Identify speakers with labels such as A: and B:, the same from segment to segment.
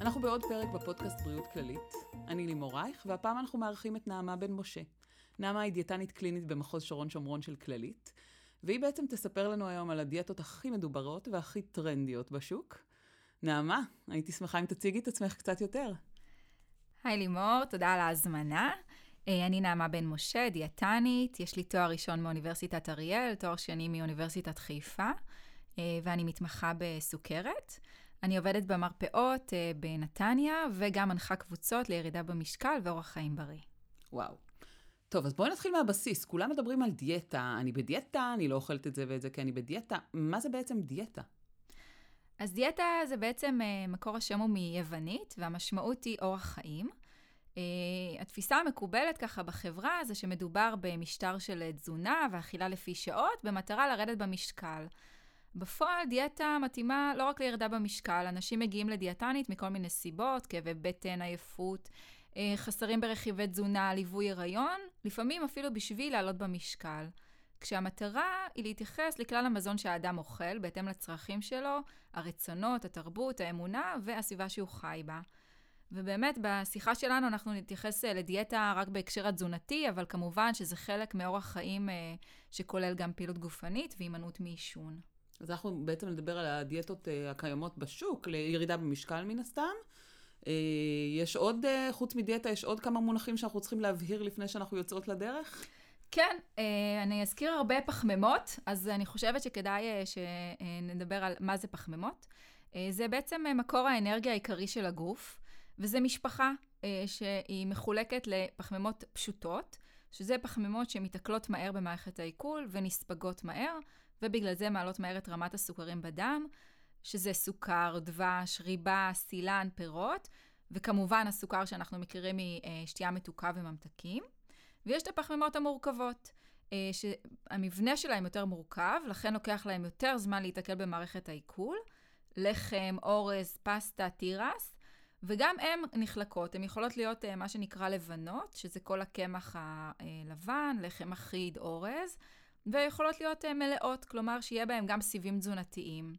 A: אנחנו בעוד פרק בפודקאסט בריאות כללית. אני לימור רייך, והפעם אנחנו מארחים את נעמה בן משה. נעמה היא דיאטנית קלינית במחוז שרון שומרון של כללית, והיא בעצם תספר לנו היום על הדיאטות הכי מדוברות והכי טרנדיות בשוק. נעמה, הייתי שמחה אם תציגי את עצמך קצת יותר.
B: היי לימור, תודה על ההזמנה. אה, אני נעמה בן משה, דיאטנית, יש לי תואר ראשון מאוניברסיטת אריאל, תואר שני מאוניברסיטת חיפה, אה, ואני מתמחה בסוכרת. אני עובדת במרפאות אה, בנתניה, וגם מנחה קבוצות לירידה במשקל ואורח חיים בריא.
A: וואו. טוב, אז בואי נתחיל מהבסיס. כולם מדברים על דיאטה. אני בדיאטה, אני לא אוכלת את זה ואת זה כי אני בדיאטה. מה זה בעצם דיאטה?
B: אז דיאטה זה בעצם, מקור השם הוא מיוונית, והמשמעות היא אורח חיים. Uh, התפיסה המקובלת ככה בחברה זה שמדובר במשטר של תזונה ואכילה לפי שעות, במטרה לרדת במשקל. בפועל דיאטה מתאימה לא רק לירידה במשקל, אנשים מגיעים לדיאטנית מכל מיני סיבות, כאבי בטן, עייפות, uh, חסרים ברכיבי תזונה, ליווי הריון, לפעמים אפילו בשביל לעלות במשקל. כשהמטרה היא להתייחס לכלל המזון שהאדם אוכל, בהתאם לצרכים שלו, הרצונות, התרבות, האמונה והסביבה שהוא חי בה. ובאמת, בשיחה שלנו אנחנו נתייחס אה, לדיאטה רק בהקשר התזונתי, אבל כמובן שזה חלק מאורח חיים אה, שכולל גם פעילות גופנית והימנעות מעישון.
A: אז אנחנו בעצם נדבר על הדיאטות אה, הקיימות בשוק, לירידה במשקל מן הסתם. יש עוד, חוץ מדיאטה, יש עוד כמה מונחים שאנחנו צריכים להבהיר לפני שאנחנו יוצאות לדרך?
B: כן, אני אזכיר הרבה פחמימות, אז אני חושבת שכדאי שנדבר על מה זה פחמימות. זה בעצם מקור האנרגיה העיקרי של הגוף. וזה משפחה אה, שהיא מחולקת לפחמימות פשוטות, שזה פחמימות שמתעכלות מהר במערכת העיכול ונספגות מהר, ובגלל זה מעלות מהר את רמת הסוכרים בדם, שזה סוכר, דבש, ריבה, סילן, פירות, וכמובן הסוכר שאנחנו מכירים משתייה מתוקה וממתקים. ויש את הפחמימות המורכבות, אה, שהמבנה שלהם יותר מורכב, לכן לוקח להם יותר זמן להתעכל במערכת העיכול. לחם, אורז, פסטה, תירס, וגם הן נחלקות, הן יכולות להיות אה, מה שנקרא לבנות, שזה כל הקמח הלבן, לחם אחיד, אורז, ויכולות להיות אה, מלאות, כלומר שיהיה בהן גם סיבים תזונתיים.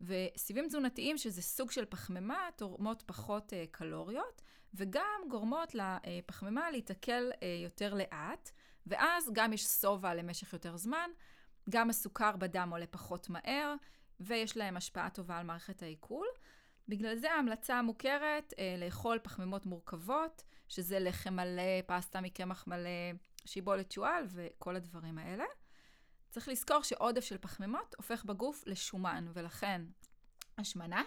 B: וסיבים תזונתיים, שזה סוג של פחמימה, תורמות פחות uh, קלוריות, וגם גורמות לפחמימה להתעכל uh, יותר לאט, ואז גם יש שובע למשך יותר זמן, גם הסוכר בדם עולה פחות מהר, ויש להם השפעה טובה על מערכת העיכול. בגלל זה ההמלצה המוכרת אה, לאכול פחמימות מורכבות, שזה לחם מלא, פסטה מקמח מלא, שיבולת שועל וכל הדברים האלה. צריך לזכור שעודף של פחמימות הופך בגוף לשומן, ולכן השמנה.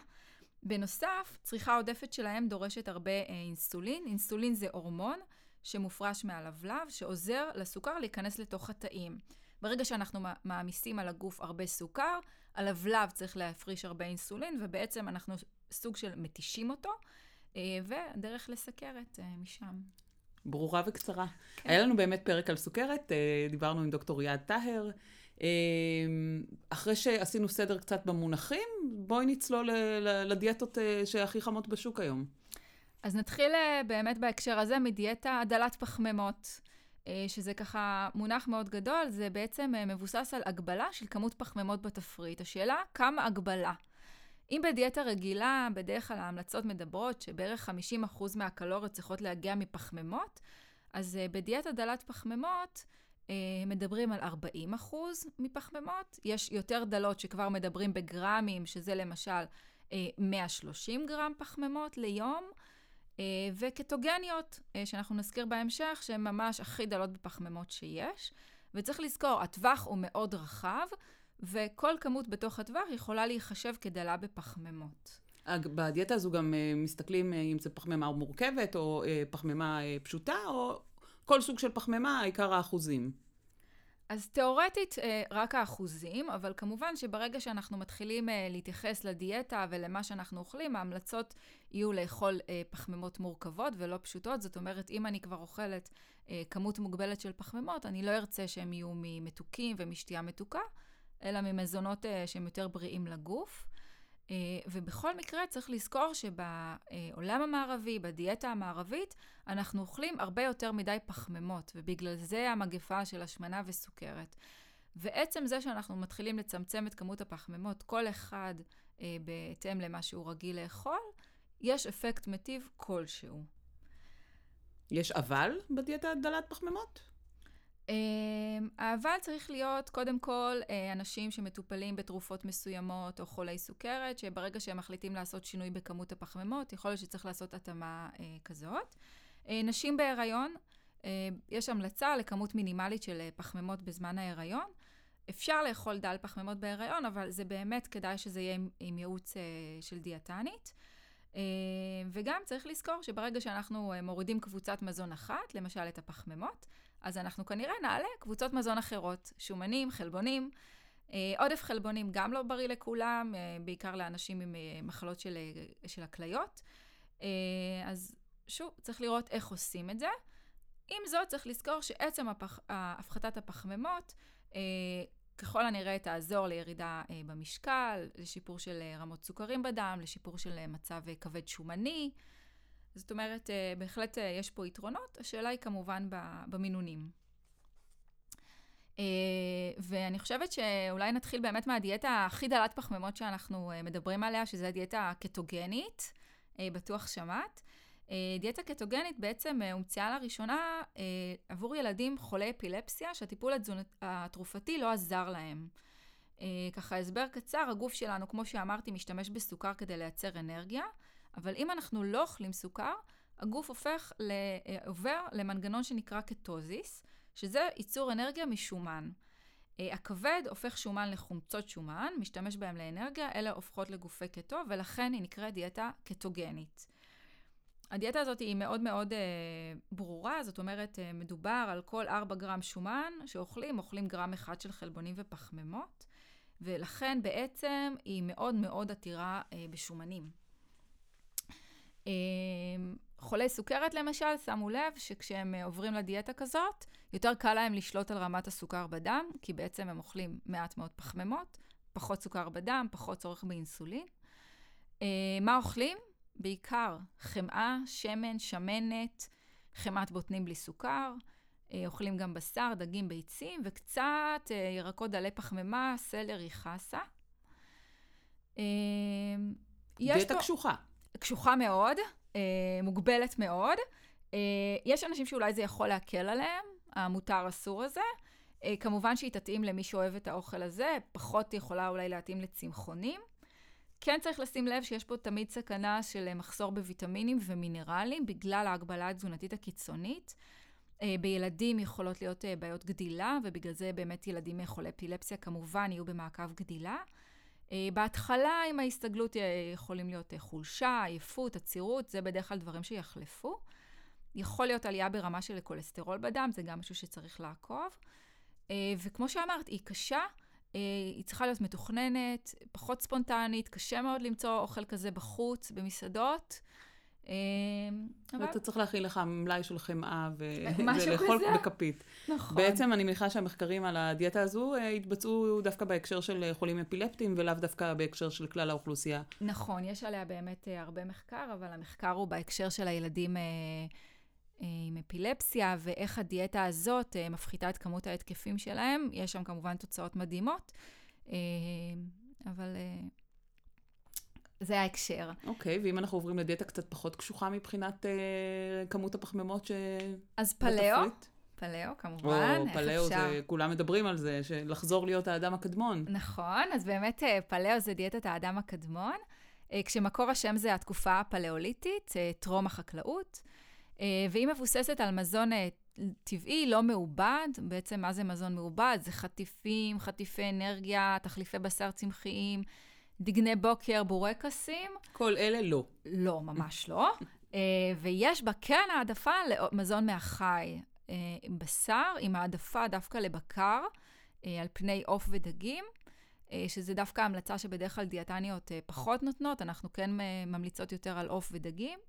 B: בנוסף, צריכה עודפת שלהם דורשת הרבה אה, אינסולין. אינסולין זה הורמון שמופרש מהלבלב, שעוזר לסוכר להיכנס לתוך התאים. ברגע שאנחנו מעמיסים על הגוף הרבה סוכר, הלבלב צריך להפריש הרבה אינסולין, ובעצם אנחנו סוג של מתישים אותו, אה, ודרך לסכרת אה, משם.
A: ברורה וקצרה. כן. היה לנו באמת פרק על סוכרת, אה, דיברנו עם דוקטור יעד טהר. אחרי שעשינו סדר קצת במונחים, בואי נצלול לדיאטות שהכי חמות בשוק היום.
B: אז נתחיל באמת בהקשר הזה מדיאטה דלת פחמימות. שזה ככה מונח מאוד גדול, זה בעצם מבוסס על הגבלה של כמות פחמימות בתפריט. השאלה, כמה הגבלה? אם בדיאטה רגילה, בדרך כלל ההמלצות מדברות שבערך 50% מהקלוריות צריכות להגיע מפחמימות, אז uh, בדיאטה דלת פחמימות, uh, מדברים על 40% מפחמימות. יש יותר דלות שכבר מדברים בגרמים, שזה למשל uh, 130 גרם פחמימות ליום. וקטוגניות, שאנחנו נזכיר בהמשך, שהן ממש הכי דלות בפחמימות שיש. וצריך לזכור, הטווח הוא מאוד רחב, וכל כמות בתוך הטווח יכולה להיחשב כדלה בפחמימות.
A: בדיאטה הזו גם uh, מסתכלים uh, אם זה פחמימה מורכבת או uh, פחמימה פשוטה, או כל סוג של פחמימה, העיקר האחוזים.
B: אז תיאורטית רק האחוזים, אבל כמובן שברגע שאנחנו מתחילים להתייחס לדיאטה ולמה שאנחנו אוכלים, ההמלצות יהיו לאכול פחמימות מורכבות ולא פשוטות. זאת אומרת, אם אני כבר אוכלת כמות מוגבלת של פחמימות, אני לא ארצה שהם יהיו ממתוקים ומשתייה מתוקה. אלא ממזונות uh, שהם יותר בריאים לגוף. Uh, ובכל מקרה צריך לזכור שבעולם המערבי, בדיאטה המערבית, אנחנו אוכלים הרבה יותר מדי פחמימות, ובגלל זה המגפה של השמנה וסוכרת. ועצם זה שאנחנו מתחילים לצמצם את כמות הפחמימות, כל אחד uh, בהתאם למה שהוא רגיל לאכול, יש אפקט מטיב כלשהו.
A: יש אבל בדיאטה דלת פחמימות?
B: אמ, אבל צריך להיות קודם כל אה, אנשים שמטופלים בתרופות מסוימות או חולי סוכרת, שברגע שהם מחליטים לעשות שינוי בכמות הפחמימות, יכול להיות שצריך לעשות התאמה אה, כזאת. אה, נשים בהיריון, יש המלצה לכמות מינימלית של פחמימות בזמן ההיריון. אפשר לאכול דל פחמימות בהיריון, אבל זה באמת כדאי שזה יהיה עם, עם ייעוץ של דיאטנית. וגם צריך לזכור שברגע שאנחנו מורידים קבוצת מזון אחת, למשל את הפחמימות, אז אנחנו כנראה נעלה קבוצות מזון אחרות, שומנים, חלבונים. אה, עודף חלבונים גם לא בריא לכולם, אה, בעיקר לאנשים עם אה, מחלות של, של הכליות. אז שוב, צריך לראות איך עושים את זה. עם זאת, צריך לזכור שעצם הפח, הפחתת הפחמימות, ככל הנראה תעזור לירידה במשקל, לשיפור של רמות סוכרים בדם, לשיפור של מצב כבד שומני. זאת אומרת, אה, בהחלט אה, יש פה יתרונות, השאלה היא כמובן במינונים. אה, ואני חושבת שאולי נתחיל באמת מהדיאטה הכי דלת פחמימות שאנחנו מדברים עליה, שזה הדיאטה הקטוגנית, בטוח שמעת. דיאטה קטוגנית בעצם הומצאה לראשונה עבור ילדים חולי אפילפסיה, שהטיפול התרופתי לא עזר להם. ככה הסבר קצר, הגוף שלנו, כמו שאמרתי, משתמש בסוכר כדי לייצר אנרגיה. אבל אם אנחנו לא אוכלים סוכר, הגוף הופך, ל... אה, עובר למנגנון שנקרא קטוזיס, שזה ייצור אנרגיה משומן. אה, הכבד הופך שומן לחומצות שומן, משתמש בהם לאנרגיה, אלה הופכות לגופי קטו, ולכן היא נקראת דיאטה קטוגנית. הדיאטה הזאת היא מאוד מאוד אה, ברורה, זאת אומרת, אה, מדובר על כל 4 גרם שומן שאוכלים, אוכלים גרם אחד של חלבונים ופחמימות, ולכן בעצם היא מאוד מאוד עתירה אה, בשומנים. אמ, חולי סוכרת למשל, שמו לב שכשהם אה, עוברים לדיאטה כזאת, יותר קל להם לשלוט על רמת הסוכר בדם, כי בעצם הם אוכלים מעט מאוד פחמימות, פחות סוכר בדם, פחות צורך באינסולין. אה, מה אוכלים? בעיקר חמאה, שמן, שמנת, חמת בוטנים בלי סוכר. אה, אוכלים גם בשר, דגים, ביצים, וקצת ירקות דלי פחמימה, סלרי, חסה.
A: דיאטה פה... קשוחה.
B: קשוחה מאוד, אה, מוגבלת מאוד. אה, יש אנשים שאולי זה יכול להקל עליהם, המותר אסור הזה. אה, כמובן שהיא תתאים למי שאוהב את האוכל הזה, פחות יכולה אולי להתאים לצמחונים. כן צריך לשים לב שיש פה תמיד סכנה של מחסור בוויטמינים ומינרלים בגלל ההגבלה התזונתית הקיצונית. בילדים יכולות להיות בעיות גדילה, ובגלל זה באמת ילדים חולי אפילפסיה כמובן יהיו במעקב גדילה. אה, בהתחלה עם ההסתגלות אה, יכולים להיות אה, חולשה, עייפות, עצירות, זה בדרך כלל דברים שיחלפו. יכול להיות עלייה ברמה של כולסטרול בדם, זה גם משהו שצריך לעקוב. וכמו שאמרת, היא קשה, היא צריכה להיות מתוכננת, פחות ספונטנית, קשה מאוד למצוא אוכל כזה בחוץ, במסעדות.
A: אמ, ואתה צריך להכין לך מלאי של חמאה ולאכול בכפית.
B: נכון.
A: בעצם אני מניחה שהמחקרים על הדיאטה הזו אה, התבצעו דווקא בהקשר של חולים אפילפטיים, ולאו דווקא בהקשר של כלל האוכלוסייה.
B: נכון, יש עליה באמת אה, הרבה מחקר, אבל המחקר הוא בהקשר של הילדים אה, עם אפילפסיה, ואיך הדיאטה הזאת מפחיתה את כמות ההתקפים שלהם. יש שם כמובן תוצאות מדהימות, אבל... זה ההקשר.
A: אוקיי, okay, ואם אנחנו עוברים לדיאטה קצת פחות קשוחה מבחינת אה, כמות הפחמימות ש...
B: אז פלאו, פלאו כמובן,
A: או, פלאו אפשר? זה, כולם מדברים על זה, שלחזור להיות האדם הקדמון.
B: נכון, אז באמת אה, פלאו זה דיאטת האדם הקדמון, אה, כשמקור השם זה התקופה הפלאוליטית, אה, טרום החקלאות, והיא מבוססת על מזון טבעי, לא מעובד. בעצם מה זה מזון מעובד? זה חטיפים, חטיפי אנרגיה, תחליפי בשר צמחיים. דגני בוקר, בורקסים.
A: כל אלה לא.
B: לא, ממש לא. uh, ויש בה כן העדפה למזון מהחי. uh, עם בשר, עם העדפה דווקא לבקר, uh, על פני עוף ודגים. שזה דווקא המלצה שבדרך כלל דיאטניות פחות נותנות, אנחנו כן ממליצות יותר על עוף ודגים.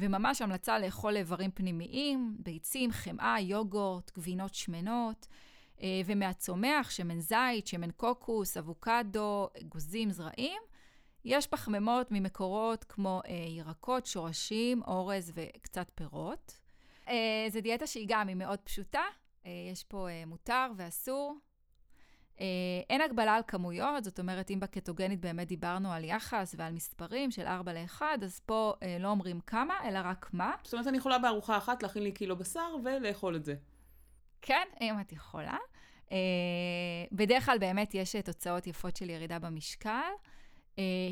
B: וממש המלצה לאכול איברים פנימיים, ביצים, חמאה, יוגורט, גבינות שמנות. אה, ומהצומח, שמן זית, שמן קוקוס, אבוקדו, אגוזים, זרעים. יש פחמימות ממקורות כמו אה, ירקות, שורשים, אורז וקצת פירות. אה, זו דיאטה שהיא גם, היא מאוד פשוטה. יש פה מותר ואסור. אין הגבלה על כמויות, זאת אומרת, אם בקטוגנית באמת דיברנו על יחס ועל מספרים של 4 ל-1, אז פה לא אומרים כמה, אלא רק מה.
A: זאת אומרת, אני יכולה בארוחה אחת להכין לי קילו בשר ולאכול את זה.
B: כן, אם את יכולה. בדרך כלל באמת יש תוצאות יפות של ירידה במשקל.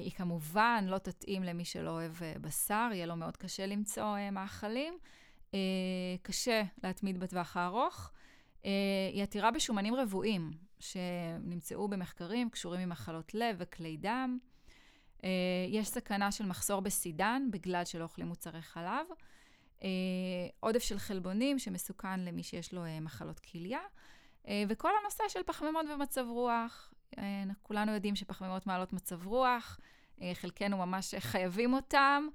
B: היא כמובן לא תתאים למי שלא אוהב בשר, יהיה לו מאוד קשה למצוא מאכלים. קשה להתמיד בטווח הארוך. היא עתירה בשומנים רבועים, שנמצאו במחקרים קשורים עם מחלות לב וכלי דם. יש סכנה של מחסור בסידן בגלל שלא אוכלים מוצרי חלב. עודף של חלבונים שמסוכן למי שיש לו מחלות כליה. וכל הנושא של פחמימות ומצב רוח. כולנו יודעים שפחמימות מעלות מצב רוח, חלקנו ממש חייבים אותם,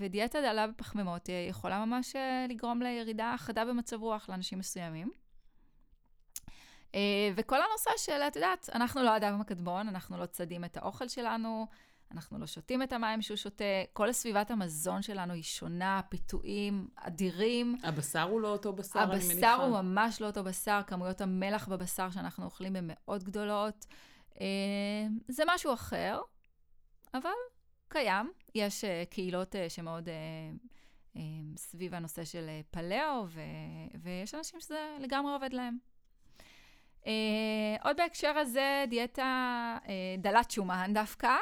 B: ודיאטה דלה בפחמימות יכולה ממש לגרום לירידה חדה במצב רוח לאנשים מסוימים. וכל הנושא של, את יודעת, אנחנו לא אדם הקדמון, אנחנו לא צדים את האוכל שלנו, אנחנו לא שותים את המים שהוא שותה, כל סביבת המזון שלנו היא שונה, פיתויים אדירים.
A: הבשר הוא לא אותו בשר, אני מניחה.
B: הבשר הוא ממש לא אותו בשר, כמויות המלח בבשר שאנחנו אוכלים הן מאוד גדולות. זה משהו אחר, אבל קיים. יש קהילות שמאוד סביב הנושא של פלאו, ויש אנשים שזה לגמרי עובד להם. עוד בהקשר הזה, דיאטה דלת שומן דווקא.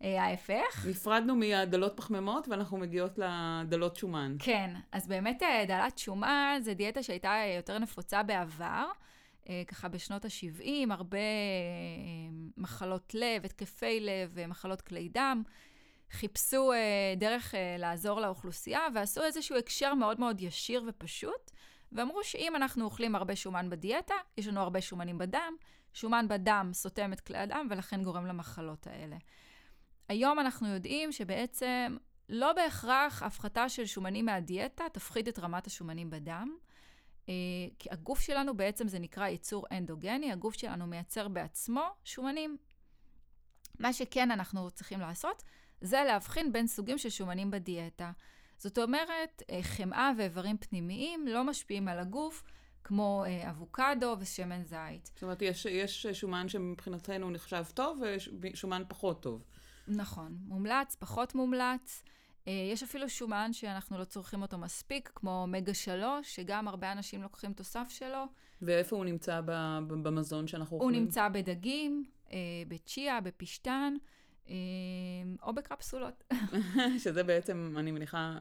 B: ההפך.
A: נפרדנו מהדלות פחמימות ואנחנו מגיעות לדלות שומן.
B: כן, אז באמת דלת שומן זה דיאטה שהייתה יותר נפוצה בעבר, ככה בשנות ה-70, הרבה מחלות לב, התקפי לב, מחלות כלי דם. חיפשו דרך לעזור לאוכלוסייה ועשו איזשהו הקשר מאוד מאוד ישיר ופשוט, ואמרו שאם אנחנו אוכלים הרבה שומן בדיאטה, יש לנו הרבה שומנים בדם, שומן בדם סותם את כלי הדם ולכן גורם למחלות האלה. היום אנחנו יודעים שבעצם לא בהכרח הפחתה של שומנים מהדיאטה תפחית את רמת השומנים בדם. כי הגוף שלנו בעצם זה נקרא ייצור אנדוגני, הגוף שלנו מייצר בעצמו שומנים. מה שכן אנחנו צריכים לעשות, זה להבחין בין סוגים של שומנים בדיאטה. זאת אומרת, חמאה ואיברים פנימיים לא משפיעים על הגוף, כמו אבוקדו ושמן זית.
A: זאת אומרת, יש, יש שומן שמבחינתנו נחשב טוב ושומן פחות טוב.
B: נכון, מומלץ, פחות מומלץ. יש אפילו שומן שאנחנו לא צורכים אותו מספיק, כמו אומגה 3, שגם הרבה אנשים לוקחים תוסף שלו.
A: ואיפה הוא נמצא במזון שאנחנו
B: אוכלים? הוא נמצא בדגים, בצ'יה, בפשטן. או בקפסולות.
A: שזה בעצם, אני מניחה,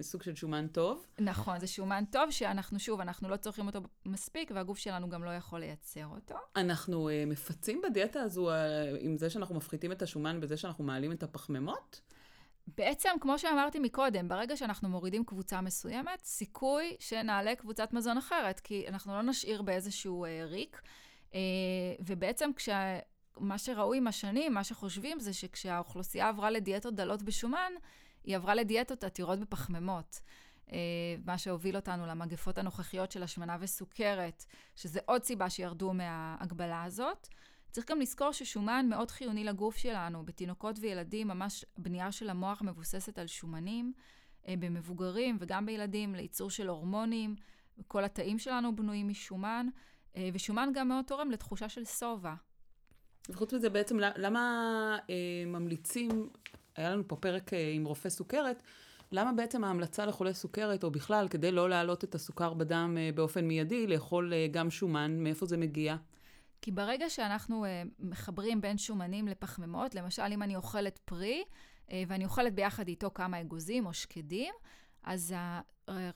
A: סוג של שומן טוב.
B: נכון, זה שומן טוב שאנחנו, שוב, אנחנו לא צורכים אותו מספיק, והגוף שלנו גם לא יכול לייצר אותו.
A: אנחנו מפצים בדיאטה הזו עם זה שאנחנו מפחיתים את השומן בזה שאנחנו מעלים את הפחמימות?
B: בעצם, כמו שאמרתי מקודם, ברגע שאנחנו מורידים קבוצה מסוימת, סיכוי שנעלה קבוצת מזון אחרת, כי אנחנו לא נשאיר באיזשהו ריק. ובעצם כשה... מה שראו עם השנים, מה שחושבים זה שכשהאוכלוסייה עברה לדיאטות דלות בשומן, היא עברה לדיאטות עתירות בפחמימות. מה שהוביל אותנו למגפות הנוכחיות של השמנה וסוכרת, שזה עוד סיבה שירדו מההגבלה הזאת. צריך גם לזכור ששומן מאוד חיוני לגוף שלנו. בתינוקות וילדים, ממש בנייה של המוח מבוססת על שומנים. במבוגרים וגם בילדים, לייצור של הורמונים. כל התאים שלנו בנויים משומן, ושומן גם מאוד תורם לתחושה של שובע.
A: וחוץ מזה בעצם, למה אה, ממליצים, היה לנו פה פרק אה, עם רופא סוכרת, למה בעצם ההמלצה לחולי סוכרת, או בכלל, כדי לא להעלות את הסוכר בדם אה, באופן מיידי, לאכול אה, גם שומן, מאיפה זה מגיע?
B: כי ברגע שאנחנו אה, מחברים בין שומנים לפחמימות, למשל אם אני אוכלת פרי, אה, ואני אוכלת ביחד איתו כמה אגוזים או שקדים, אז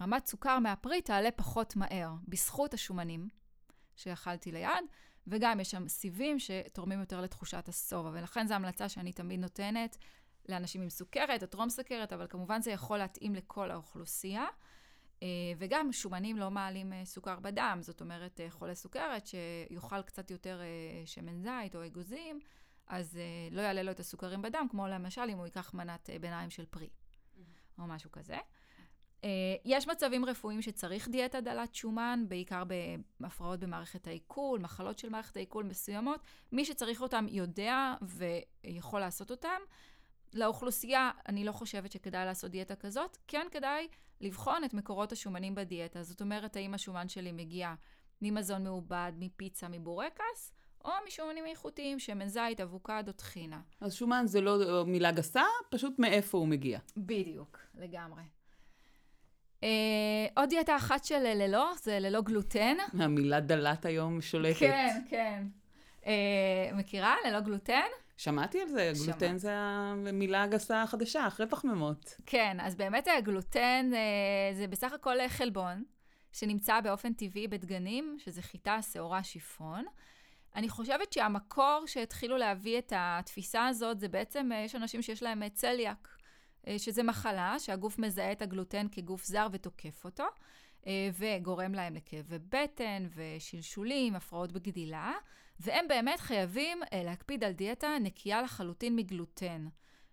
B: רמת סוכר מהפרי תעלה פחות מהר, בזכות השומנים שאכלתי ליד. וגם יש שם סיבים שתורמים יותר לתחושת השובע, ולכן זו המלצה שאני תמיד נותנת לאנשים עם סוכרת או טרום סוכרת, אבל כמובן זה יכול להתאים לכל האוכלוסייה. וגם שומנים לא מעלים סוכר בדם, זאת אומרת, חולה סוכרת שיאכל קצת יותר שמן זית או אגוזים, אז לא יעלה לו את הסוכרים בדם, כמו למשל אם הוא ייקח מנת ביניים של פרי, mm-hmm. או משהו כזה. יש מצבים רפואיים שצריך דיאטה דלת שומן, בעיקר בהפרעות במערכת העיכול, מחלות של מערכת העיכול מסוימות. מי שצריך אותם יודע ויכול לעשות אותם. לאוכלוסייה, אני לא חושבת שכדאי לעשות דיאטה כזאת. כן כדאי לבחון את מקורות השומנים בדיאטה. זאת אומרת, האם השומן שלי מגיע ממזון מעובד, מפיצה, מבורקס, או משומנים איכותיים, שמן זית, אבוקדו, טחינה.
A: אז שומן זה לא מילה גסה, פשוט מאיפה הוא מגיע.
B: בדיוק, לגמרי. אה, עוד דיאטה אחת של ללא, זה ללא גלוטן.
A: המילה דלת היום שולטת.
B: כן, כן. אה, מכירה? ללא גלוטן?
A: שמעתי על זה,
B: שמעת.
A: גלוטן זה המילה הגסה החדשה, אחרי פחמימות.
B: כן, אז באמת הגלוטן אה, זה בסך הכל חלבון, שנמצא באופן טבעי בדגנים, שזה חיטה, שעורה, שיפון. אני חושבת שהמקור שהתחילו להביא את התפיסה הזאת, זה בעצם, אה, יש אנשים שיש להם אה, צליאק, אה, שזה מחלה שהגוף מזהה את הגלוטן כגוף זר ותוקף אותו, אה, וגורם להם לכאבי בטן ושלשולים, הפרעות בגדילה, והם באמת חייבים אה, להקפיד על דיאטה נקייה לחלוטין מגלוטן.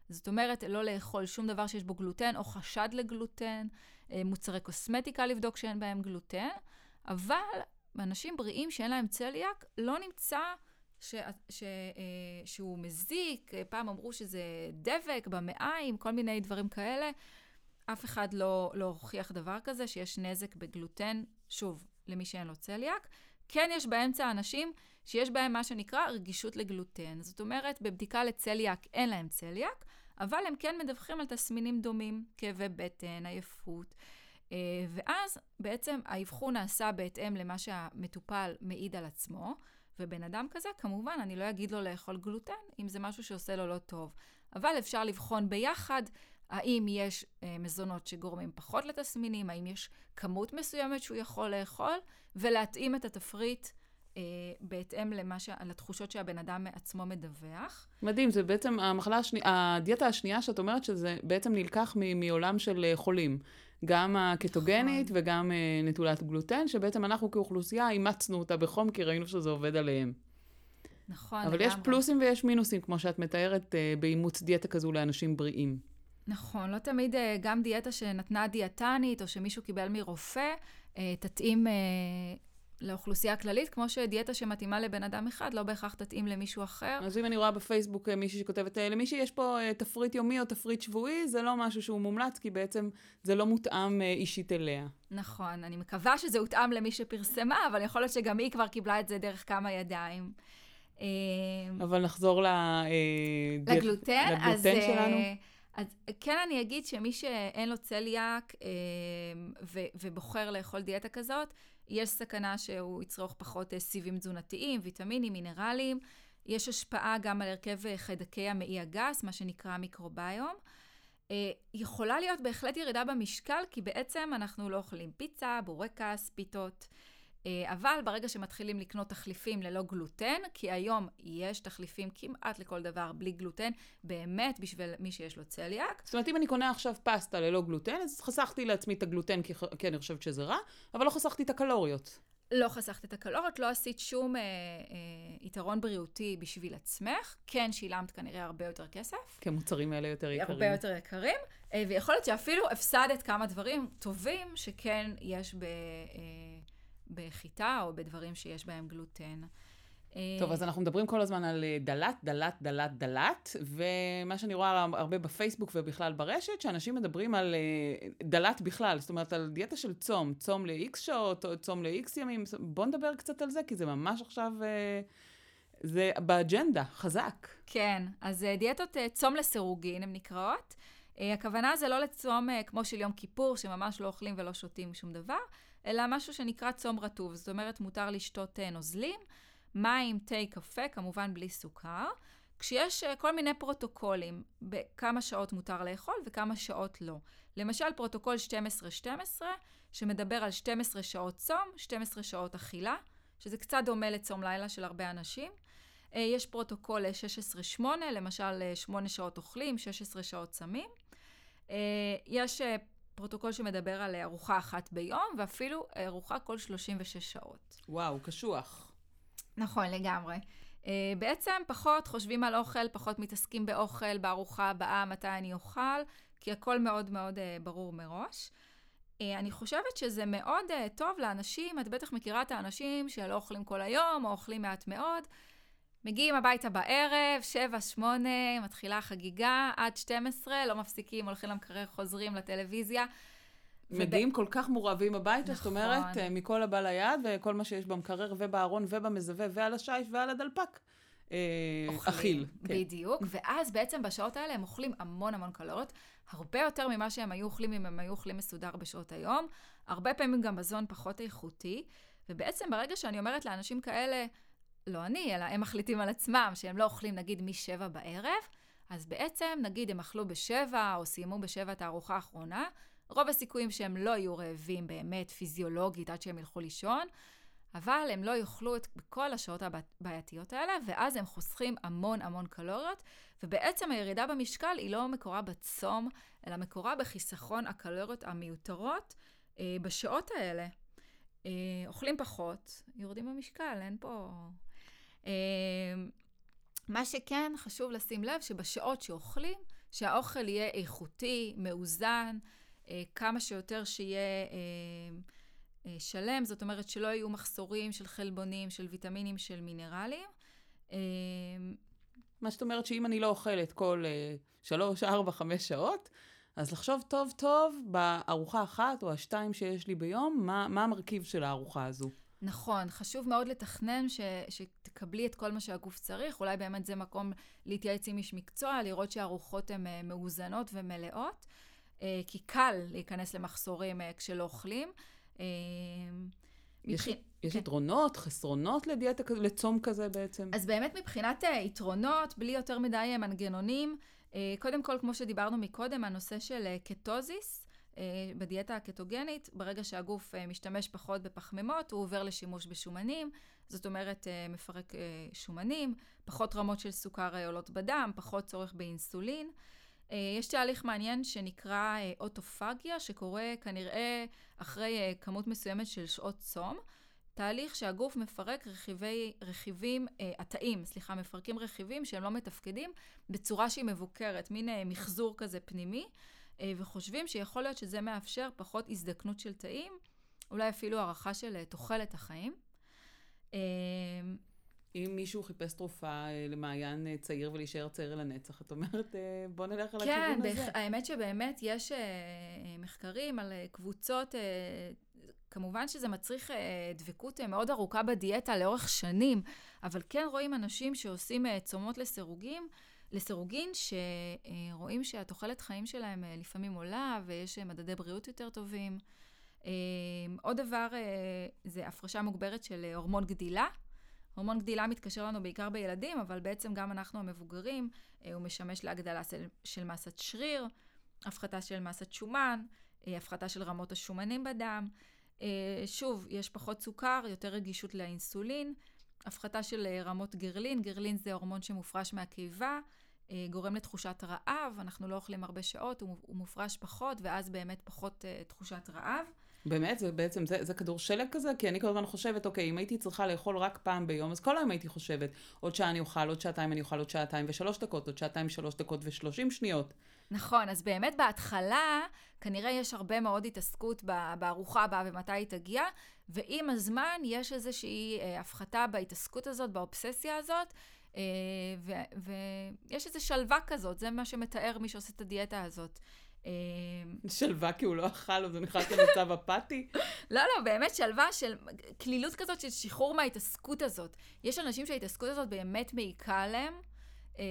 B: זאת אומרת, לא לאכול שום דבר שיש בו גלוטן או חשד לגלוטן, אה, מוצרי קוסמטיקה לבדוק שאין בהם גלוטן, אבל אנשים בריאים שאין להם צליאק, לא נמצא ש, ש, אה, שהוא מזיק, אה, פעם אמרו שזה דבק במעיים, כל מיני דברים כאלה. אף אחד לא, לא הוכיח דבר כזה, שיש נזק בגלוטן, שוב, למי שאין לו צליאק. כן יש באמצע אנשים שיש בהם מה שנקרא רגישות לגלוטן. זאת אומרת, בבדיקה לצליאק אין להם צליאק, אבל הם כן מדווחים על תסמינים דומים, כאבי בטן, עייפות. אה, ואז בעצם האבחון נעשה בהתאם למה שהמטופל מעיד על עצמו, ובן אדם כזה, כמובן, אני לא אגיד לו לאכול גלוטן, אם זה משהו שעושה לו לא טוב. אבל אפשר לבחון ביחד האם יש אה, מזונות שגורמים פחות לתסמינים, האם יש כמות מסוימת שהוא יכול לאכול, ולהתאים את התפריט אה, בהתאם למה ש... לתחושות שהבן אדם עצמו מדווח.
A: מדהים, זה בעצם המחלה השנייה, הדיאטה השנייה שאת אומרת שזה בעצם נלקח מ- מעולם של אה, חולים. גם הקטוגנית
B: נכון.
A: וגם אה, נטולת גלוטן, שבעצם אנחנו כאוכלוסייה אימצנו אותה בחום, כי ראינו שזה עובד עליהם.
B: נכון,
A: אבל
B: לגמרי.
A: יש פלוסים ויש מינוסים, כמו שאת מתארת, אה, באימוץ דיאטה כזו לאנשים בריאים.
B: נכון, לא תמיד אה, גם דיאטה שנתנה דיאטנית, או שמישהו קיבל מרופא, אה, תתאים אה, לאוכלוסייה הכללית, כמו שדיאטה שמתאימה לבן אדם אחד, לא בהכרח תתאים למישהו אחר.
A: אז אם אני רואה בפייסבוק אה, מישהי שכותבת, אה, למי שיש פה אה, תפריט יומי או תפריט שבועי, זה לא משהו שהוא מומלץ, כי בעצם זה לא מותאם אישית אליה.
B: נכון, אני מקווה שזה הותאם למי שפרסמה, אבל יכול להיות שגם היא כבר קיבלה את זה דרך כמה ידיים.
A: אבל נחזור ל...
B: לגלוטן, אז,
A: לגלוטן
B: אה,
A: שלנו.
B: אז כן אני אגיד שמי שאין לו צליאק אה, ו- ובוחר לאכול דיאטה כזאת, יש סכנה שהוא יצרוך פחות אה, סיבים תזונתיים, ויטמינים, מינרלים. יש השפעה גם על הרכב אה, חיידקי המעי הגס, מה שנקרא מיקרוביום. אה, יכולה להיות בהחלט ירידה במשקל, כי בעצם אנחנו לא אוכלים פיצה, בורקס, פיתות. אה, אבל ברגע שמתחילים לקנות תחליפים ללא גלוטן, כי היום יש תחליפים כמעט לכל דבר בלי גלוטן, באמת בשביל מי שיש לו צליאק,
A: זאת אומרת, אם אני קונה עכשיו פסטה ללא גלוטן, אז חסכתי לעצמי את הגלוטן, כי, כי אני חושבת שזה רע, אבל לא חסכתי את הקלוריות.
B: לא חסכת את הקלוריות, לא עשית שום אה, אה, יתרון בריאותי בשביל עצמך, כן שילמת כנראה הרבה יותר כסף.
A: כי המוצרים האלה יותר יקרים.
B: הרבה יותר יקרים, אה, ויכול להיות שאפילו הפסדת כמה דברים טובים שכן יש ב, אה, בחיטה או בדברים שיש בהם גלוטן. אה,
A: טוב, אז אנחנו מדברים כל הזמן על אה, דלת, דלת, דלת, דלת, ומה שאני רואה הרבה בפייסבוק ובכלל ברשת, שאנשים מדברים על אה, דלת בכלל, זאת אומרת, על דיאטה של צום, צום ל-X שעות, או צום ל-X ימים, בוא נדבר קצת על זה, כי זה ממש עכשיו, אה, זה באג'נדה, חזק.
B: כן, אז אה, דיאטות אה, צום לסירוגין הן נקראות. אה, הכוונה זה לא לצום אה, כמו של יום כיפור, שממש לא אוכלים ולא שותים שום דבר, אלא משהו שנקרא צום רטוב. זאת אומרת, מותר לשתות אה, נוזלים, מים, תה, קפה, כמובן בלי סוכר. כשיש אה, כל מיני פרוטוקולים, בכמה שעות מותר לאכול וכמה שעות לא. למשל, פרוטוקול 12-12, שמדבר על 12 שעות צום, 12 שעות אכילה, שזה קצת דומה לצום לילה של הרבה אנשים. אה, יש פרוטוקול ל-16-8, למשל 8 שעות אוכלים, 16 שעות צמים. יש פרוטוקול שמדבר על ארוחה אחת ביום, ואפילו ארוחה כל 36 שעות.
A: וואו, קשוח.
B: נכון, לגמרי. Uh, בעצם פחות חושבים על אוכל, פחות מתעסקים באוכל, בארוחה הבאה, מתי אני אוכל, כי הכל מאוד מאוד uh, ברור מראש. Uh, אני חושבת שזה מאוד uh, טוב לאנשים, את בטח מכירה את האנשים שלא אוכלים כל היום, או אוכלים מעט מאוד. מגיעים הביתה בערב, 7-8, מתחילה חגיגה, עד 12, לא מפסיקים, הולכים למקרר, חוזרים לטלוויזיה.
A: מגיעים כל כך מורעבים הביתה, זאת
B: נכון.
A: אומרת, אה, מכל הבא ליד, וכל מה שיש במקרר ובארון ובמזווה ועל השיש ועל הדלפק. אה. אכיל. כן.
B: בדיוק, ואז בעצם בשעות האלה הם אוכלים המון המון קלוריות, הרבה יותר ממה שהם היו אוכלים אם הם היו אוכלים מסודר בשעות היום, הרבה פעמים גם מזון פחות איכותי, ובעצם ברגע שאני אומרת לאנשים כאלה, לא אני, אלא הם מחליטים על עצמם, שהם לא אוכלים נגיד משבע בערב, אז בעצם נגיד הם אכלו בשבע, או סיימו בשבע את הארוחה האחרונה, רוב הסיכויים שהם לא יהיו רעבים באמת פיזיולוגית עד שהם ילכו לישון, אבל הם לא יאכלו את כל השעות הבעייתיות האלה, ואז הם חוסכים המון המון קלוריות, ובעצם הירידה במשקל היא לא מקורה בצום, אלא מקורה בחיסכון הקלוריות המיותרות אה, בשעות האלה. אה, אוכלים פחות, יורדים במשקל, אין פה... אה, מה שכן, חשוב לשים לב שבשעות שאוכלים, שהאוכל יהיה איכותי, מאוזן, אה, כמה שיותר שיהיה אה, אה, שלם, זאת אומרת שלא יהיו מחסורים של חלבונים, של ויטמינים, של מינרלים. אה,
A: מה זאת אומרת שאם אני לא אוכלת כל אה, שלוש, ארבע, חמש שעות, אז לחשוב טוב טוב בארוחה אחת או השתיים שיש לי ביום, מה, מה המרכיב של הארוחה הזו.
B: נכון, חשוב מאוד לתכנן ש, שתקבלי את כל מה שהגוף צריך, אולי באמת זה מקום להתייעץ עם איש מקצוע, לראות שהארוחות הן אה, מאוזנות ומלאות, אה, כי קל להיכנס למחסורים אה, כשלא אוכלים.
A: יש, יש כן. יתרונות, חסרונות לדיאטה, לצום כזה בעצם?
B: אז באמת מבחינת יתרונות, בלי יותר מדי מנגנונים, קודם כל, כמו שדיברנו מקודם, הנושא של קטוזיס, בדיאטה הקטוגנית, ברגע שהגוף אה, משתמש פחות בפחמימות, הוא עובר לשימוש בשומנים, זאת אומרת, אה, מפרק שומנים, פחות רמות של סוכר עולות בדם, פחות צורך באינסולין. יש תהליך מעניין שנקרא אוטופגיה, שקורה כנראה אחרי כמות מסוימת של שעות צום. תהליך שהגוף מפרק רכיבי, רכיבים, התאים, סליחה, מפרקים רכיבים שהם לא מתפקדים בצורה שהיא מבוקרת, מין מחזור כזה פנימי. אה, וחושבים שיכול להיות שזה מאפשר פחות הזדקנות של תאים, אולי אפילו הערכה של אה, תוחלת החיים.
A: אה, אם מישהו חיפש תרופה למעיין צעיר ולהישאר צעיר לנצח, את אומרת, בוא נלך על
B: כן,
A: הכיוון הזה.
B: כן, האמת שבאמת יש מחקרים על קבוצות, כמובן שזה מצריך דבקות מאוד ארוכה בדיאטה לאורך שנים, אבל כן רואים אנשים שעושים צומות לסירוגים, לסירוגין, שרואים שהתוחלת חיים שלהם אה, לפעמים עולה ויש אה, מדדי בריאות יותר טובים. אה, עוד דבר זה הפרשה מוגברת של הורמון גדילה. הורמון גדילה מתקשר לנו בעיקר בילדים, אבל בעצם גם אנחנו המבוגרים, הוא משמש להגדלה של, של מסת שריר, הפחתה של מסת שומן, הפחתה של רמות השומנים בדם. שוב, יש פחות סוכר, יותר רגישות לאינסולין, הפחתה של רמות גרלין, גרלין זה הורמון שמופרש מהקיבה, גורם לתחושת רעב, אנחנו לא אוכלים הרבה שעות, הוא, הוא מופרש פחות, ואז באמת פחות uh, תחושת רעב.
A: באמת? זה בעצם, זה, זה כדור שלג כזה? כי אני כל הזמן חושבת, אוקיי, אם הייתי צריכה לאכול רק פעם ביום, אז כל היום הייתי חושבת, עוד שעה אני אוכל, עוד שעתיים אני אוכל, עוד שעתיים ושלוש דקות, עוד שעתיים ושלוש דקות ושלושים שניות.
B: נכון, אז באמת בהתחלה, כנראה יש הרבה מאוד התעסקות בארוחה הבאה ומתי היא תגיע, ועם הזמן יש איזושהי אה, הפחתה בהתעסקות הזאת, באובססיה הזאת, אה, ויש איזו שלווה כזאת, זה מה שמתאר מי שעושה את הדיאטה הזאת.
A: אה, שלווה כי הוא לא אכל, אז הוא נכנס למצב אפאתי?
B: לא, לא, באמת שלווה של כלילות כזאת של שחרור מההתעסקות הזאת. יש אנשים שההתעסקות הזאת באמת מעיקה עליהם. אה,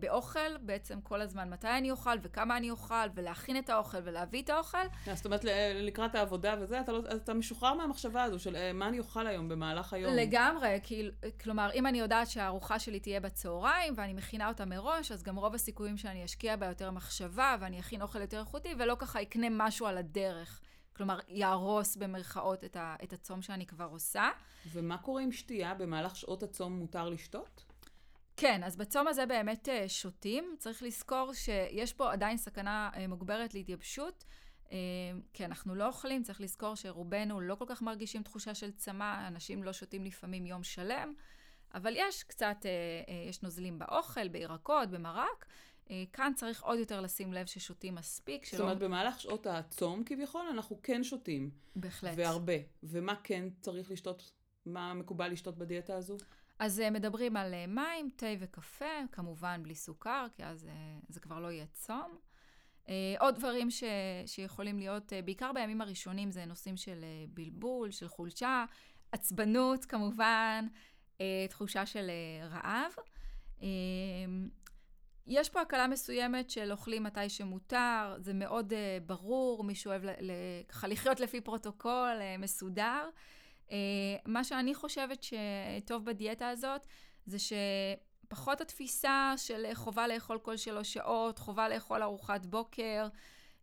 B: באוכל, בעצם כל הזמן מתי אני אוכל וכמה אני אוכל, ולהכין את האוכל ולהביא את האוכל.
A: אה, זאת אומרת, לקראת העבודה וזה, אתה, לא, אתה משוחרר מהמחשבה הזו של אה, מה אני אוכל היום במהלך היום.
B: לגמרי, כי, כלומר, אם אני יודעת שהארוחה שלי תהיה בצהריים ואני מכינה אותה מראש, אז גם רוב הסיכויים שאני אשקיע בה יותר מחשבה ואני אכין אוכל יותר איכותי, ולא ככה אקנה משהו על הדרך. כלומר, יהרוס במרכאות את, ה, את הצום שאני כבר עושה.
A: ומה קורה עם שתייה? במהלך שעות הצום מותר לשתות?
B: כן, אז בצום הזה באמת אה, שותים. צריך לזכור שיש פה עדיין סכנה אה, מוגברת להתייבשות. אה, כי אנחנו לא אוכלים, צריך לזכור שרובנו לא כל כך מרגישים תחושה של צמא, אנשים לא שותים לפעמים יום שלם, אבל יש קצת, יש נוזלים באוכל, בירקות, במרק. כאן צריך עוד יותר לשים לב ששותים מספיק.
A: שלא... זאת אומרת, במהלך שעות הצום כביכול, אנחנו כן שותים.
B: בהחלט.
A: והרבה. ומה כן צריך לשתות? מה מקובל לשתות בדיאטה הזו?
B: אז אה, מדברים על אה, מים, תה וקפה, כמובן בלי סוכר, כי אז אה, זה כבר לא יהיה צום. עוד דברים ש, שיכולים להיות, בעיקר בימים הראשונים, זה נושאים של בלבול, של חולשה, עצבנות כמובן, תחושה של רעב. יש פה הקלה מסוימת של אוכלים מתי שמותר, זה מאוד ברור, מישהו אוהב ככה לחיות לפי פרוטוקול מסודר. Uh, מה שאני חושבת שטוב בדיאטה הזאת, זה שפחות התפיסה של חובה לאכול כל שלוש שעות, חובה לאכול ארוחת בוקר,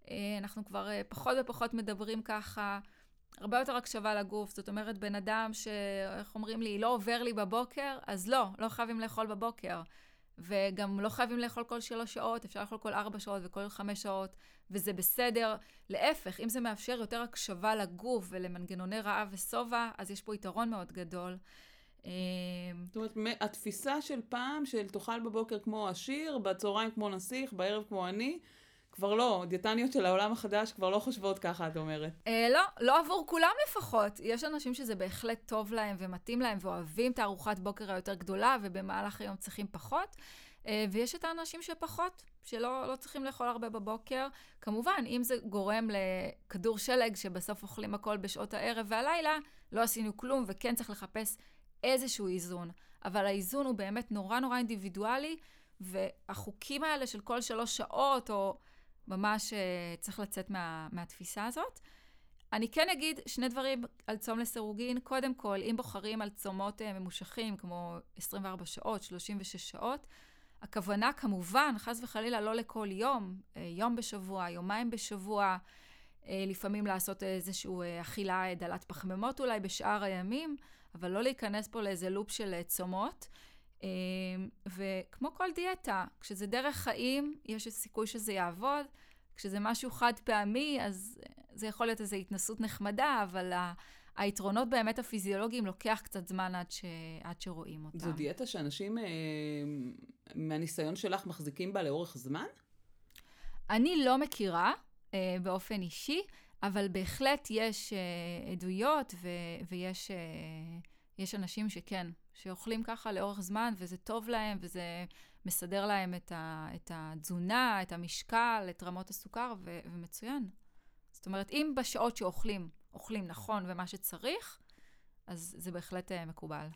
B: uh, אנחנו כבר uh, פחות ופחות מדברים ככה. הרבה יותר הקשבה לגוף, זאת אומרת, בן אדם שאיך אומרים לי, לא עובר לי בבוקר, אז לא, לא חייבים לאכול בבוקר. וגם לא חייבים לאכול כל שלוש שעות, אפשר לאכול כל ארבע שעות וכל חמש שעות, וזה בסדר. להפך, אם זה מאפשר יותר הקשבה לגוף ולמנגנוני רעב ושובע, אז יש פה יתרון מאוד גדול.
A: אמ, זאת אומרת, התפיסה של פעם, של תאכל בבוקר כמו עשיר, בצהריים כמו נסיך, בערב כמו אני, כבר לא, דיאטניות של העולם החדש כבר לא חושבות ככה, את אומרת.
B: אה, לא, לא עבור כולם לפחות. יש אנשים שזה בהחלט טוב להם ומתאים להם ואוהבים את הארוחת בוקר היותר גדולה, ובמהלך היום צריכים פחות. אה, ויש את האנשים שפחות, שלא לא צריכים לאכול הרבה בבוקר. כמובן, אם זה גורם לכדור שלג שבסוף אוכלים הכל בשעות הערב והלילה, לא עשינו כלום, וכן צריך לחפש איזשהו איזון. אבל האיזון הוא באמת נורא נורא אינדיבידואלי, והחוקים האלה של כל שלוש שעות, או ממש uh, צריך לצאת מה, מהתפיסה הזאת. אני כן אגיד שני דברים על צום לסירוגין. קודם כל, אם בוחרים על צומות uh, ממושכים, כמו 24 שעות, 36 שעות, הכוונה כמובן, חס וחלילה, לא לכל יום, uh, יום בשבוע, יומיים בשבוע, לפעמים לעשות איזושהי אכילה דלת פחמימות אולי בשאר הימים, אבל לא להיכנס פה לאיזה לופ של צומות. אמ, וכמו כל דיאטה, כשזה דרך חיים, יש סיכוי שזה יעבוד. כשזה משהו חד פעמי, אז זה יכול להיות איזו התנסות נחמדה, אבל היתרונות באמת הפיזיולוגיים לוקח קצת זמן עד, ש... עד שרואים אותם.
A: זו דיאטה שאנשים, אה, מהניסיון שלך, מחזיקים בה לאורך זמן?
B: אני לא מכירה אה, באופן אישי, אבל בהחלט יש אה, עדויות ו... ויש יש אנשים שכן, שאוכלים ככה לאורך זמן, וזה טוב להם, וזה מסדר להם את, ה, את התזונה, את המשקל, את רמות הסוכר, ו, ומצוין. זאת אומרת, אם בשעות שאוכלים, אוכלים נכון ומה שצריך, אז זה בהחלט uh, מקובל.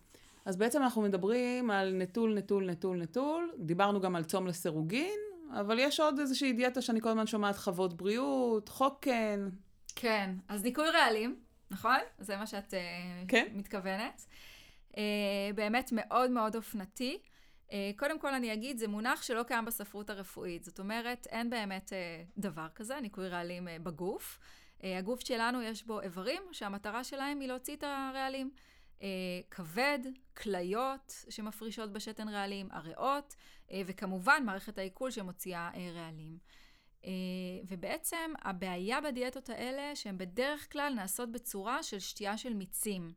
A: אז בעצם אנחנו מדברים על נטול, נטול, נטול, נטול. דיברנו גם על צום לסירוגין, אבל יש עוד איזושהי דיאטה שאני כל הזמן שומעת חוות בריאות, חוקן.
B: כן, אז ניקוי רעלים, נכון? זה מה שאת uh, כן. מתכוונת. Uh, באמת מאוד מאוד אופנתי. Uh, קודם כל אני אגיד, זה מונח שלא קיים בספרות הרפואית. זאת אומרת, אין באמת uh, דבר כזה, ניקוי רעלים בגוף. הגוף שלנו יש בו איברים שהמטרה שלהם היא להוציא את הרעלים. כבד, כליות שמפרישות בשתן רעלים, הריאות, וכמובן מערכת העיכול שמוציאה רעלים. ובעצם הבעיה בדיאטות האלה, שהן בדרך כלל נעשות בצורה של שתייה של מיצים.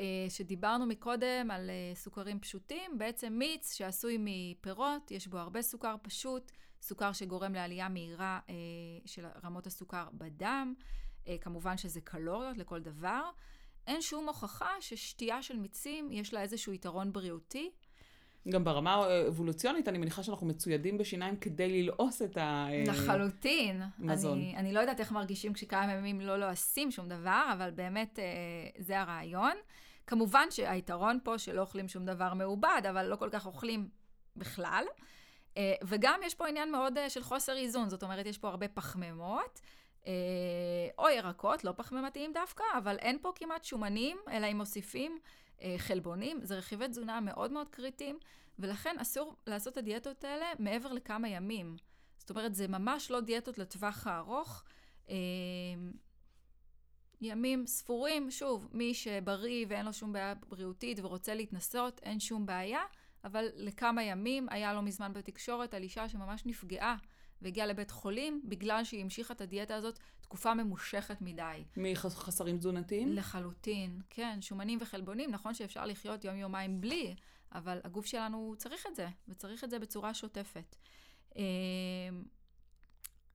B: אה, שדיברנו מקודם על אה, סוכרים פשוטים, בעצם מיץ שעשוי מפירות, יש בו הרבה סוכר פשוט, סוכר שגורם לעלייה מהירה אה, של רמות הסוכר בדם, כמובן שזה קלוריות לכל דבר. אין שום הוכחה ששתייה של מיצים יש לה איזשהו יתרון בריאותי.
A: גם ברמה אבולוציונית, אני מניחה שאנחנו מצוידים בשיניים כדי ללעוס את המזון.
B: לחלוטין. אני, אני לא יודעת איך מרגישים כשכמה ימים לא לועסים שום דבר, אבל באמת זה הרעיון. כמובן שהיתרון פה שלא אוכלים שום דבר מעובד, אבל לא כל כך אוכלים בכלל. אה, וגם יש פה עניין מאוד אה, של חוסר איזון, זאת אומרת, יש פה הרבה פחמימות, אה, או ירקות, לא פחמימתיים דווקא, אבל אין פה כמעט שומנים, אלא אם מוסיפים חלבונים. זה רכיבי תזונה מאוד מאוד קריטיים, ולכן אסור לעשות את הדיאטות האלה מעבר לכמה ימים. זאת אומרת, זה ממש לא דיאטות לטווח הארוך. ימים ספורים, שוב, מי שבריא ואין לו שום בעיה בריאותית ורוצה להתנסות, אין שום בעיה, אבל לכמה ימים היה לא מזמן בתקשורת על אישה שממש נפגעה והגיעה לבית חולים בגלל שהיא המשיכה את הדיאטה הזאת תקופה ממושכת מדי.
A: מחסרים תזונתיים?
B: לחלוטין, כן, שומנים וחלבונים, נכון שאפשר לחיות יום-יומיים בלי, אבל הגוף שלנו צריך את זה, וצריך את זה בצורה שוטפת.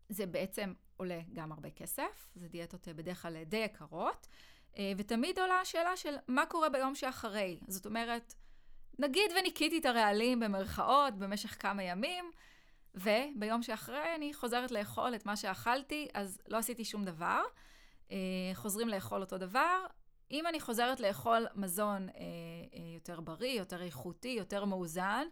B: זה בעצם עולה גם הרבה כסף, זה דיאטות אה, בדרך כלל די יקרות, אה, ותמיד עולה השאלה של מה קורה ביום שאחרי. זאת אומרת, נגיד וניקיתי את הרעלים במרכאות במשך כמה ימים, וביום שאחרי אני חוזרת לאכול את מה שאכלתי, אז לא עשיתי שום דבר. אה, חוזרים לאכול אותו דבר. אם אני חוזרת לאכול מזון יותר בריא, יותר איכותי, יותר מאוזן,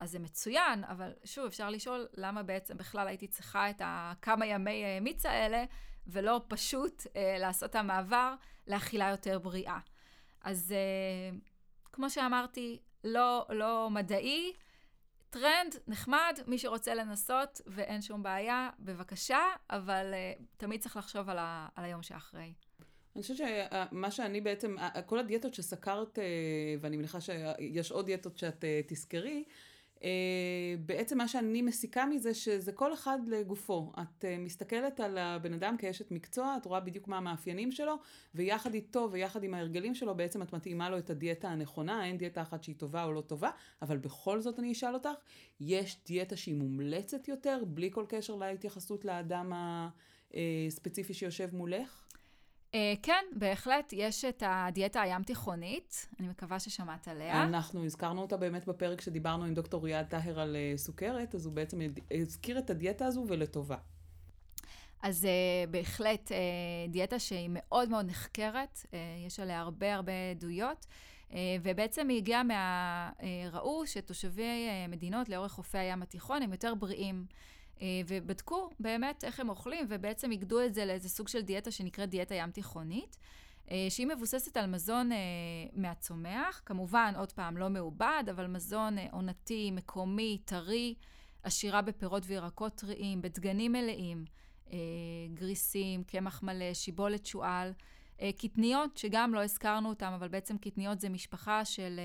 B: אז זה מצוין, אבל שוב, אפשר לשאול למה בעצם בכלל הייתי צריכה את הכמה ימי אה, מיץ האלה, ולא פשוט אה, לעשות את המעבר לאכילה יותר בריאה. אז אה, כמו שאמרתי, לא, לא מדעי, טרנד, נחמד, מי שרוצה לנסות ואין שום בעיה, בבקשה, אבל uh, תמיד צריך לחשוב על, ה, על היום שאחרי.
A: אני חושבת שמה שאני בעצם, כל הדיאטות שסקרת, ואני מניחה שיש עוד דיאטות שאת תזכרי, אה, בעצם מה שאני מסיקה מזה, שזה כל אחד לגופו. את אה, מסתכלת על הבן אדם כאשת מקצוע, את רואה בדיוק מה המאפיינים שלו, ויחד איתו ויחד עם ההרגלים שלו, בעצם את מתאימה לו את הדיאטה הנכונה, אין דיאטה אחת שהיא טובה או לא טובה, אבל בכל זאת אני אשאל אותך, יש דיאטה שהיא מומלצת יותר, בלי כל קשר להתייחסות לאדם הספציפי שיושב מולך?
B: Uh, כן, בהחלט, יש את הדיאטה הים תיכונית, אני מקווה ששמעת עליה.
A: אנחנו הזכרנו אותה באמת בפרק שדיברנו עם דוקטור ריאד טהר על uh, סוכרת, אז הוא בעצם הזכיר את הדיאטה הזו ולטובה.
B: אז uh, בהחלט uh, דיאטה שהיא מאוד מאוד נחקרת, uh, יש עליה הרבה הרבה עדויות, uh, ובעצם היא הגיעה מה... Uh, ראו שתושבי uh, מדינות לאורך חופי הים התיכון הם יותר בריאים. אה, ובדקו באמת איך הם אוכלים, ובעצם איגדו את זה לאיזה סוג של דיאטה שנקראת דיאטה ים תיכונית, אה, שהיא מבוססת על מזון אה, מהצומח, כמובן, עוד פעם, לא מעובד, אבל מזון עונתי, מקומי, טרי, עשירה בפירות וירקות טריים, בדגנים מלאים, גריסים, קמח מלא, שיבולת שועל. קטניות, שגם לא הזכרנו אותן, אבל בעצם קטניות זה משפחה של...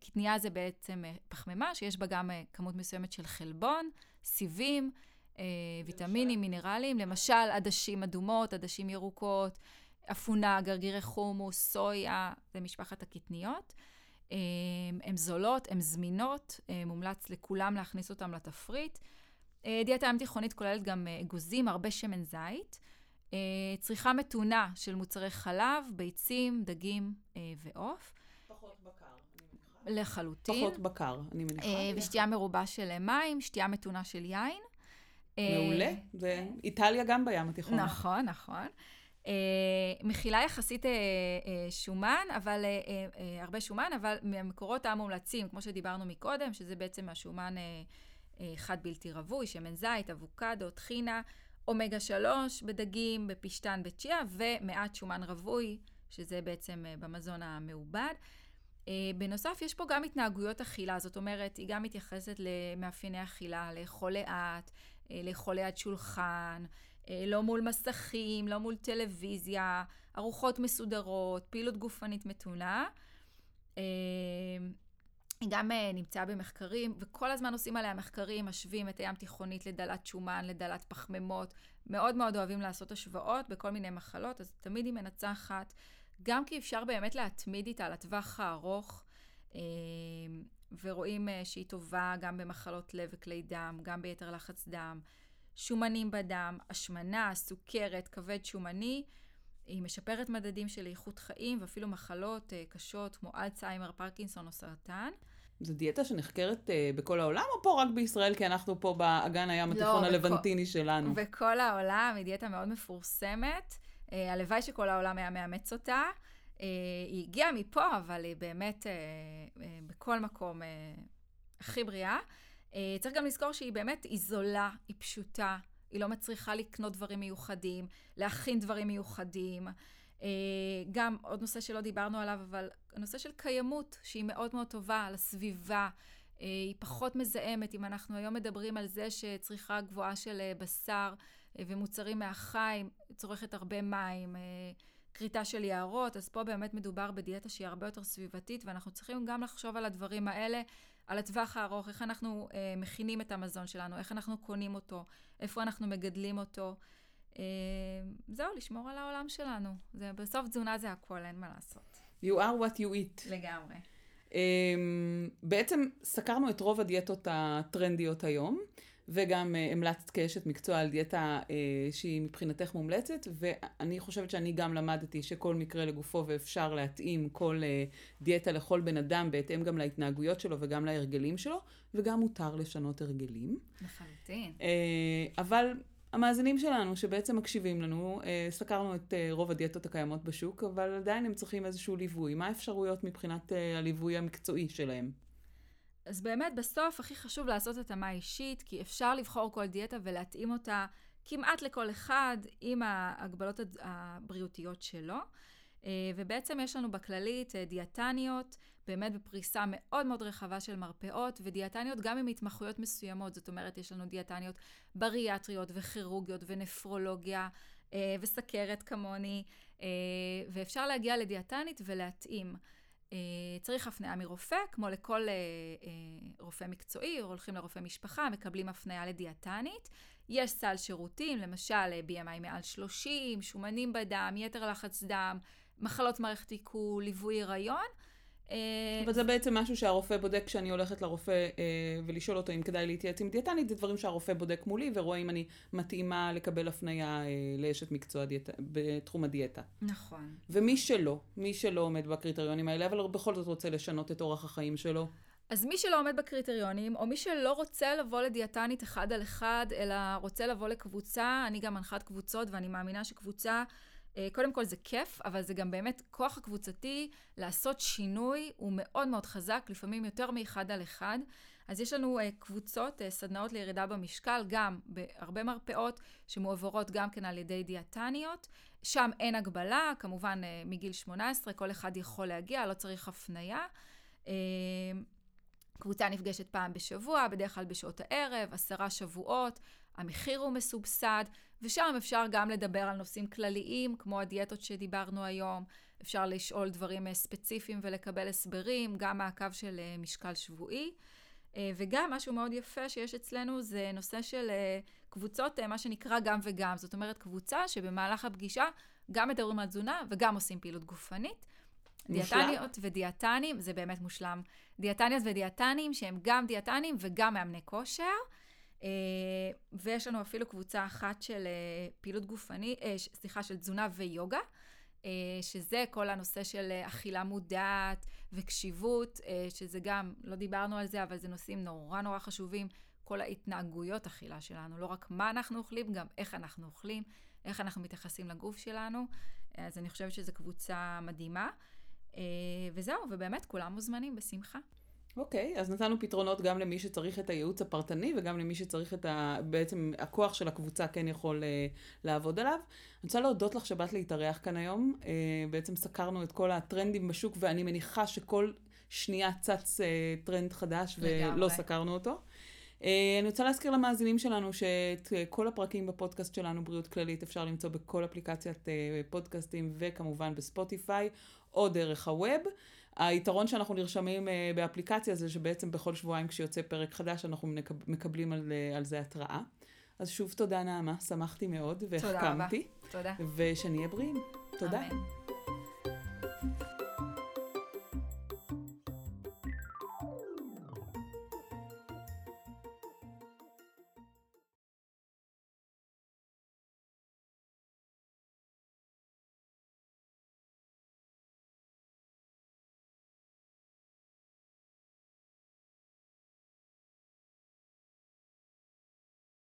B: קטניה זה בעצם פחמימה, שיש בה גם כמות מסוימת של חלבון, סיבים, אה, ויטמינים, מינרלים, למשל עדשים אדומות, עדשים ירוקות, אפונה, גרגירי חומוס, סויה, זה משפחת הקטניות. אה, הן זולות, הן זמינות, אה, מומלץ לכולם להכניס אותן לתפריט. אה, דיאטה ים תיכונית כוללת גם אה, אגוזים, הרבה שמן זית. אה, צריכה מתונה של מוצרי חלב, ביצים, דגים אה, ועוף. לחלוטין.
A: פחות בקר, אני מניחה.
B: אה, ושתייה מרובה של מים, שתייה מתונה של יין.
A: מעולה, ואיטליה גם בים התיכון.
B: נכון, נכון. מכילה יחסית שומן, אבל הרבה שומן, אבל מהמקורות המומלצים, כמו שדיברנו מקודם, שזה בעצם השומן חד בלתי רווי, שמן זית, אבוקדו, טחינה, אומגה 3 בדגים, בפשטן, בצ'יה, ומעט שומן רווי, שזה בעצם במזון המעובד. Uh, בנוסף, יש פה גם התנהגויות אכילה, זאת אומרת, היא גם מתייחסת למאפייני אכילה, לאכול לאט, uh, לאכול ליד שולחן, uh, לא מול מסכים, לא מול טלוויזיה, ארוחות מסודרות, פעילות גופנית מתונה. היא גם נמצאה במחקרים, וכל הזמן עושים עליה מחקרים, משווים את הים תיכונית לדלת שומן, לדלת פחמימות. מאוד מאוד אוהבים לעשות השוואות בכל מיני מחלות, אז תמיד היא מנצחת. גם כי אפשר באמת להתמיד איתה לטווח הארוך, אה, ורואים אה, שהיא טובה גם במחלות לב וכלי דם, גם ביתר לחץ דם, שומנים בדם, השמנה, סוכרת, כבד שומני. היא משפרת מדדים של איכות חיים ואפילו מחלות uh, קשות כמו אלצהיימר, פרקינסון או סרטן.
A: זו דיאטה שנחקרת בכל העולם או פה רק בישראל כי אנחנו פה באגן הים התיכון לא, הלבנטיני בכ... שלנו?
B: בכל העולם, היא דיאטה מאוד מפורסמת. אה, הלוואי שכל העולם היה מאמץ אותה. אה, היא הגיעה מפה, אבל היא באמת אה, בכל מקום הכי בריאה. צריך גם לזכור שהיא באמת, היא זולה, היא פשוטה, היא לא מצריכה לקנות דברים מיוחדים, להכין דברים מיוחדים. גם עוד נושא שלא דיברנו עליו, אבל הנושא של קיימות, שהיא מאוד מאוד טובה לסביבה. היא פחות מזהמת, אם אנחנו היום מדברים על זה שצריכה גבוהה של בשר ומוצרים מהחי, צורכת הרבה מים, אה, כריתה של יערות, אז פה באמת מדובר בדיאטה שהיא הרבה יותר סביבתית, ואנחנו צריכים גם לחשוב על הדברים האלה, על הטווח הארוך, איך אנחנו אה, מכינים את המזון שלנו, איך אנחנו קונים אותו, איפה אנחנו מגדלים אותו. אה, זהו, לשמור על העולם שלנו. זה, בסוף תזונה זה הכל, אין מה לעשות.
A: You are what you eat.
B: לגמרי.
A: Um, בעצם סקרנו את רוב הדיאטות הטרנדיות היום. וגם uh, המלצת כאשת מקצוע על דיאטה uh, שהיא מבחינתך מומלצת, ואני חושבת שאני גם למדתי שכל מקרה לגופו ואפשר להתאים כל uh, דיאטה לכל בן אדם בהתאם גם להתנהגויות שלו וגם להרגלים שלו, וגם מותר לשנות הרגלים.
B: לחלוטין.
A: אבל המאזינים שלנו שבעצם מקשיבים לנו, סקרנו את רוב הדיאטות הקיימות בשוק, אבל עדיין הם צריכים איזשהו ליווי. מה האפשרויות מבחינת הליווי המקצועי שלהם?
B: אז באמת בסוף הכי חשוב לעשות התאמה אישית, כי אפשר לבחור כל דיאטה ולהתאים אותה כמעט לכל אחד עם ההגבלות הבריאותיות שלו. אה, ובעצם יש לנו בכללית אה, דיאטניות, באמת בפריסה מאוד מאוד רחבה של מרפאות, ודיאטניות גם עם התמחויות מסוימות, זאת אומרת, יש לנו דיאטניות בריאטריות וכירורגיות ונפרולוגיה אה, וסכרת כמוני, ואפשר להגיע לדיאטנית ולהתאים. אה, צריך הפניה מרופא, כמו לכל אה, אה, רופא מקצועי, הולכים לרופא משפחה, מקבלים הפניה לדיאטנית. יש סל שירותים, למשל BMI מעל 30, שומנים בדם, יתר לחץ דם, מחלות מערכת עיכול, ליווי הריון.
A: אה, אבל זה בעצם משהו שהרופא בודק כשאני הולכת לרופא אה, ולשאול אותו אם כדאי להתייעץ עם דיאטנית, זה דברים שהרופא בודק מולי ורואה אם אני מתאימה לקבל הפנייה אה, לאשת מקצוע דיאט... בתחום הדיאטה.
B: נכון.
A: ומי שלא, מי שלא עומד בקריטריונים האלה, אבל בכל זאת רוצה לשנות את אורח החיים שלו.
B: אז מי שלא עומד בקריטריונים, או מי שלא רוצה לבוא לדיאטנית אחד על אחד, אלא רוצה לבוא לקבוצה, אני גם מנחת קבוצות, ואני מאמינה שקבוצה... אה, קודם כל זה כיף, אבל זה גם באמת כוח הקבוצתי לעשות שינוי, הוא מאוד מאוד חזק, לפעמים יותר מאחד על אחד. אז יש לנו uh, קבוצות, uh, סדנאות לירידה במשקל, גם בהרבה מרפאות שמועברות גם כן על ידי דיאטניות. שם אין הגבלה, כמובן מגיל 18, כל אחד יכול להגיע, לא צריך הפנייה. קבוצה נפגשת פעם בשבוע, בדרך כלל בשעות הערב, עשרה שבועות, המחיר הוא מסובסד, ושם אפשר גם לדבר על נושאים כלליים, כמו הדיאטות שדיברנו היום, אפשר לשאול דברים אה, ספציפיים ולקבל הסברים, גם מעקב של אה, משקל שבועי. אה, וגם משהו מאוד יפה שיש אצלנו זה נושא של קבוצות, מה שנקרא גם וגם. זאת אומרת, קבוצה שבמהלך הפגישה גם מדברים על תזונה וגם עושים פעילות גופנית. מושלם. דיאטניות ודיאטנים, זה באמת מושלם. דיאטניות ודיאטנים שהם גם דיאטנים וגם מאמני כושר. אה, ויש לנו אפילו קבוצה אחת של אה, פעילות גופנית, אה, סליחה, של תזונה ויוגה, שזה כל הנושא של אכילה מודעת וקשיבות, שזה גם, לא דיברנו על זה, אבל זה נושאים נורא נורא חשובים, כל ההתנהגויות אכילה שלנו, לא רק מה אנחנו אוכלים, גם איך אנחנו אוכלים, איך אנחנו מתייחסים לגוף שלנו. אז אני חושבת שזו קבוצה מדהימה. וזהו, ובאמת כולם מוזמנים בשמחה.
A: אוקיי, okay, אז נתנו פתרונות גם למי שצריך את הייעוץ הפרטני וגם למי שצריך את ה... בעצם הכוח של הקבוצה כן יכול uh, לעבוד עליו. אני רוצה להודות לך שבאת להתארח כאן היום. Uh, בעצם סקרנו את כל הטרנדים בשוק ואני מניחה שכל שנייה צץ uh, טרנד חדש לגמרי. ולא סקרנו אותו. Uh, אני רוצה להזכיר למאזינים שלנו שאת uh, כל הפרקים בפודקאסט שלנו, בריאות כללית, אפשר למצוא בכל אפליקציית uh, פודקאסטים וכמובן בספוטיפיי או דרך הווב. היתרון שאנחנו נרשמים אה, באפליקציה זה שבעצם בכל שבועיים כשיוצא פרק חדש אנחנו מקבלים על, אה, על זה התראה. אז שוב תודה נעמה, שמחתי מאוד והחכמתי.
B: תודה רבה. תודה.
A: ושנהיה בריאים. תודה.
B: אמן.